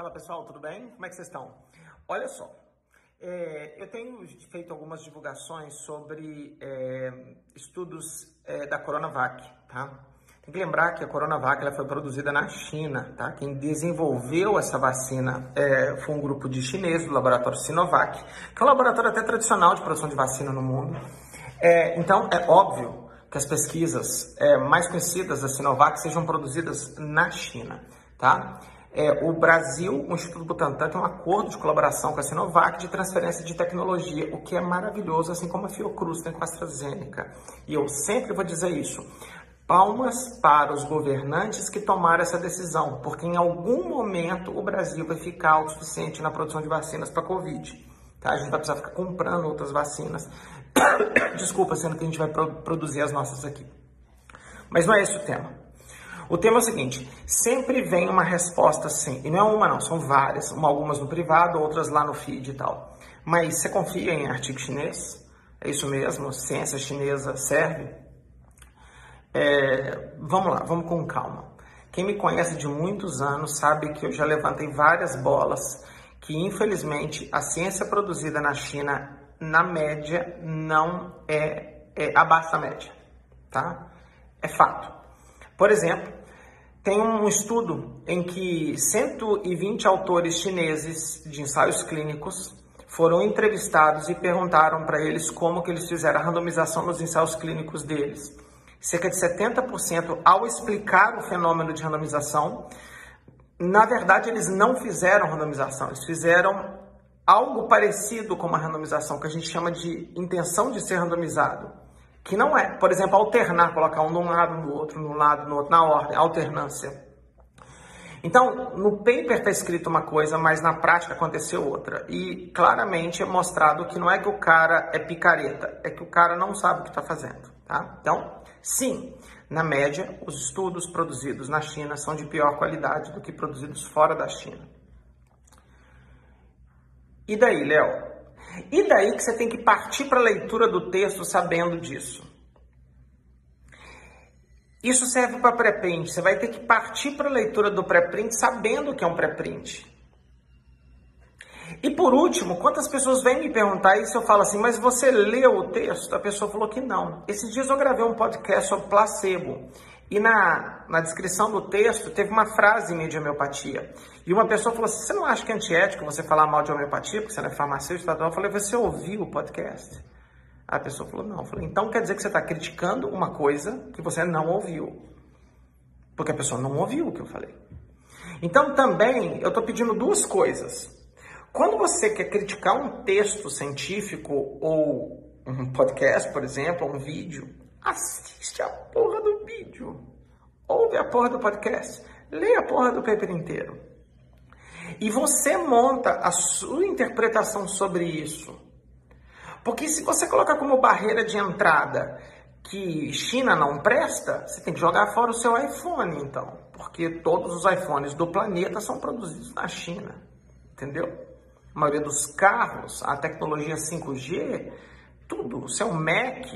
Fala pessoal, tudo bem? Como é que vocês estão? Olha só, é, eu tenho feito algumas divulgações sobre é, estudos é, da Coronavac, tá? Tem que lembrar que a Coronavac ela foi produzida na China, tá? Quem desenvolveu essa vacina é, foi um grupo de chineses do laboratório Sinovac, que é um laboratório até tradicional de produção de vacina no mundo. É, então, é óbvio que as pesquisas é, mais conhecidas da Sinovac sejam produzidas na China, tá? É, o Brasil, o Instituto Butantan, tem um acordo de colaboração com a Sinovac de transferência de tecnologia, o que é maravilhoso, assim como a Fiocruz tem com a AstraZeneca. E eu sempre vou dizer isso. Palmas para os governantes que tomaram essa decisão, porque em algum momento o Brasil vai ficar autossuficiente na produção de vacinas para a Covid. Tá? A gente vai precisar ficar comprando outras vacinas. Desculpa, sendo que a gente vai produzir as nossas aqui. Mas não é esse o tema. O tema é o seguinte: sempre vem uma resposta sim. E não é uma, não, são várias. Uma, algumas no privado, outras lá no feed e tal. Mas você confia em artigo chinês? É isso mesmo? Ciência chinesa serve? É, vamos lá, vamos com calma. Quem me conhece de muitos anos sabe que eu já levantei várias bolas que, infelizmente, a ciência produzida na China, na média, não é, é abaixo da média. Tá? É fato. Por exemplo, tem um estudo em que 120 autores chineses de ensaios clínicos foram entrevistados e perguntaram para eles como que eles fizeram a randomização nos ensaios clínicos deles. Cerca de 70% ao explicar o fenômeno de randomização, na verdade eles não fizeram randomização, eles fizeram algo parecido com uma randomização que a gente chama de intenção de ser randomizado que não é. Por exemplo, alternar, colocar um de um lado, no outro, no lado, no outro, na ordem, alternância. Então, no paper está escrito uma coisa, mas na prática aconteceu outra. E claramente é mostrado que não é que o cara é picareta, é que o cara não sabe o que está fazendo. Tá? Então, sim, na média, os estudos produzidos na China são de pior qualidade do que produzidos fora da China. E daí, Léo? E daí que você tem que partir para a leitura do texto sabendo disso. Isso serve para pré-print. Você vai ter que partir para a leitura do pré-print sabendo que é um pré-print. E por último, quantas pessoas vêm me perguntar isso? Eu falo assim, mas você leu o texto? A pessoa falou que não. Esses dias eu gravei um podcast sobre placebo. E na, na descrição do texto teve uma frase em de homeopatia. E uma pessoa falou assim: Você não acha que é antiético você falar mal de homeopatia, porque você não é farmacêutico? Eu falei: Você ouviu o podcast? A pessoa falou: Não. Eu falei: Então quer dizer que você está criticando uma coisa que você não ouviu. Porque a pessoa não ouviu o que eu falei. Então também eu estou pedindo duas coisas. Quando você quer criticar um texto científico ou um podcast, por exemplo, ou um vídeo, assiste a porra vídeo. Ouve a porra do podcast. Lê a porra do paper inteiro. E você monta a sua interpretação sobre isso. Porque se você colocar como barreira de entrada que China não presta, você tem que jogar fora o seu iPhone, então. Porque todos os iPhones do planeta são produzidos na China. Entendeu? A maioria dos carros, a tecnologia 5G, tudo, o seu Mac,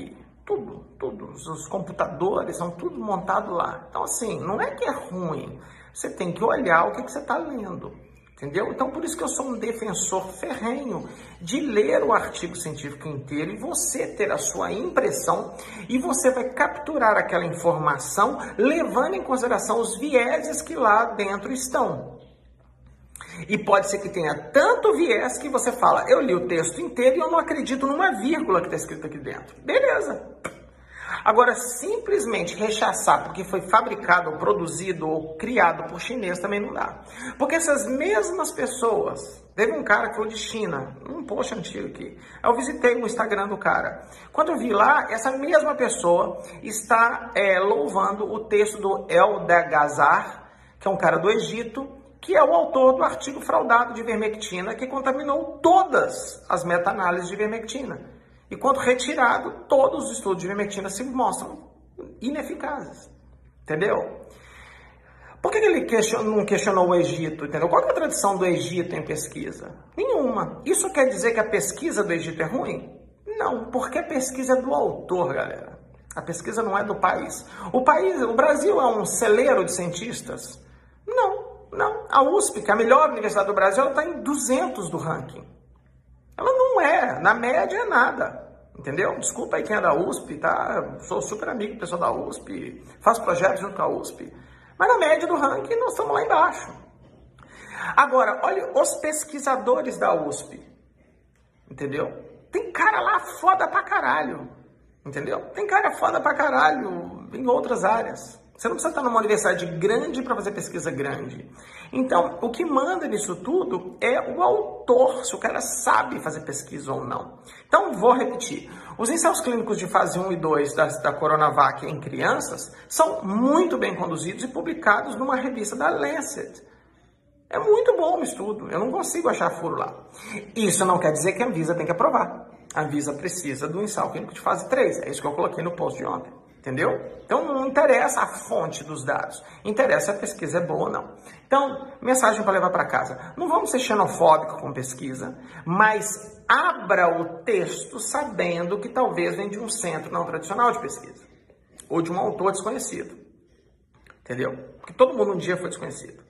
tudo, tudo, os computadores são tudo montado lá. Então, assim, não é que é ruim. Você tem que olhar o que, que você está lendo. Entendeu? Então, por isso que eu sou um defensor ferrenho de ler o artigo científico inteiro e você ter a sua impressão e você vai capturar aquela informação levando em consideração os vieses que lá dentro estão. E pode ser que tenha tanto viés que você fala, eu li o texto inteiro e eu não acredito numa vírgula que está escrito aqui dentro. Beleza. Agora, simplesmente rechaçar porque foi fabricado, ou produzido ou criado por chinês também não dá. Porque essas mesmas pessoas. Teve um cara que falou de China, um post antigo aqui. Eu visitei o Instagram do cara. Quando eu vi lá, essa mesma pessoa está é, louvando o texto do El Dagazar, que é um cara do Egito, que é o autor do artigo fraudado de vermectina que contaminou todas as meta-análises de vermectina. E quando retirado, todos os estudos de vermectina se mostram ineficazes. Entendeu? Por que ele questionou, não questionou o Egito? Entendeu? Qual é a tradição do Egito em pesquisa? Nenhuma. Isso quer dizer que a pesquisa do Egito é ruim? Não, porque a pesquisa é do autor, galera. A pesquisa não é do país. O país, o Brasil é um celeiro de cientistas? A USP, que é a melhor universidade do Brasil, ela está em 200 do ranking. Ela não é, na média é nada. Entendeu? Desculpa aí quem é da USP, tá? Sou super amigo do pessoal da USP, faço projetos junto com a USP. Mas na média do ranking nós estamos lá embaixo. Agora, olha os pesquisadores da USP. Entendeu? Tem cara lá foda pra caralho. Entendeu? Tem cara foda pra caralho em outras áreas. Você não precisa estar numa universidade grande para fazer pesquisa grande. Então, o que manda nisso tudo é o autor, se o cara sabe fazer pesquisa ou não. Então, vou repetir. Os ensaios clínicos de fase 1 e 2 da, da Coronavac em crianças são muito bem conduzidos e publicados numa revista da Lancet. É muito bom o estudo, eu não consigo achar furo lá. Isso não quer dizer que a Anvisa tem que aprovar. A Anvisa precisa do ensaio clínico de fase 3, é isso que eu coloquei no post de ontem. Entendeu? Então não interessa a fonte dos dados, interessa se a pesquisa é boa ou não. Então, mensagem para levar para casa: não vamos ser xenofóbicos com pesquisa, mas abra o texto sabendo que talvez vem de um centro não tradicional de pesquisa ou de um autor desconhecido. Entendeu? Porque todo mundo um dia foi desconhecido.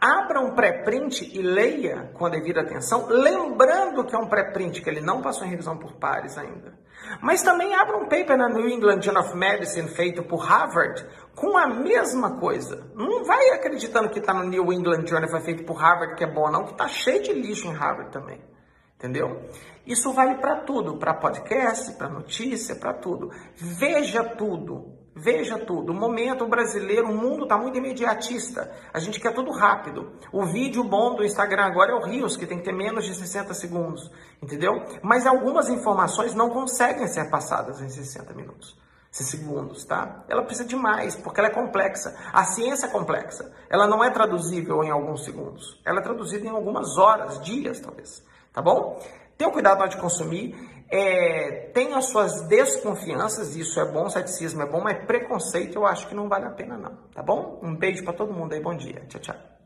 Abra um pré-print e leia com a devida atenção, lembrando que é um pré-print que ele não passou em revisão por pares ainda. Mas também abra um paper na New England Journal of Medicine feito por Harvard com a mesma coisa. Não vai acreditando que está no New England Journal foi feito por Harvard que é bom, não, que está cheio de lixo em Harvard também. Entendeu? Isso vale para tudo, para podcast, para notícia, para tudo. Veja tudo. Veja tudo. O momento brasileiro, o mundo está muito imediatista. A gente quer tudo rápido. O vídeo bom do Instagram agora é o Rios, que tem que ter menos de 60 segundos. Entendeu? Mas algumas informações não conseguem ser passadas em 60 minutos. Segundos, tá? Ela precisa de mais, porque ela é complexa. A ciência é complexa. Ela não é traduzível em alguns segundos. Ela é traduzida em algumas horas, dias, talvez. Tá bom? Tenha cuidado na hora de consumir. É, tem as suas desconfianças, isso é bom, ceticismo é bom, mas preconceito eu acho que não vale a pena não, tá bom? Um beijo para todo mundo aí, bom dia, tchau, tchau.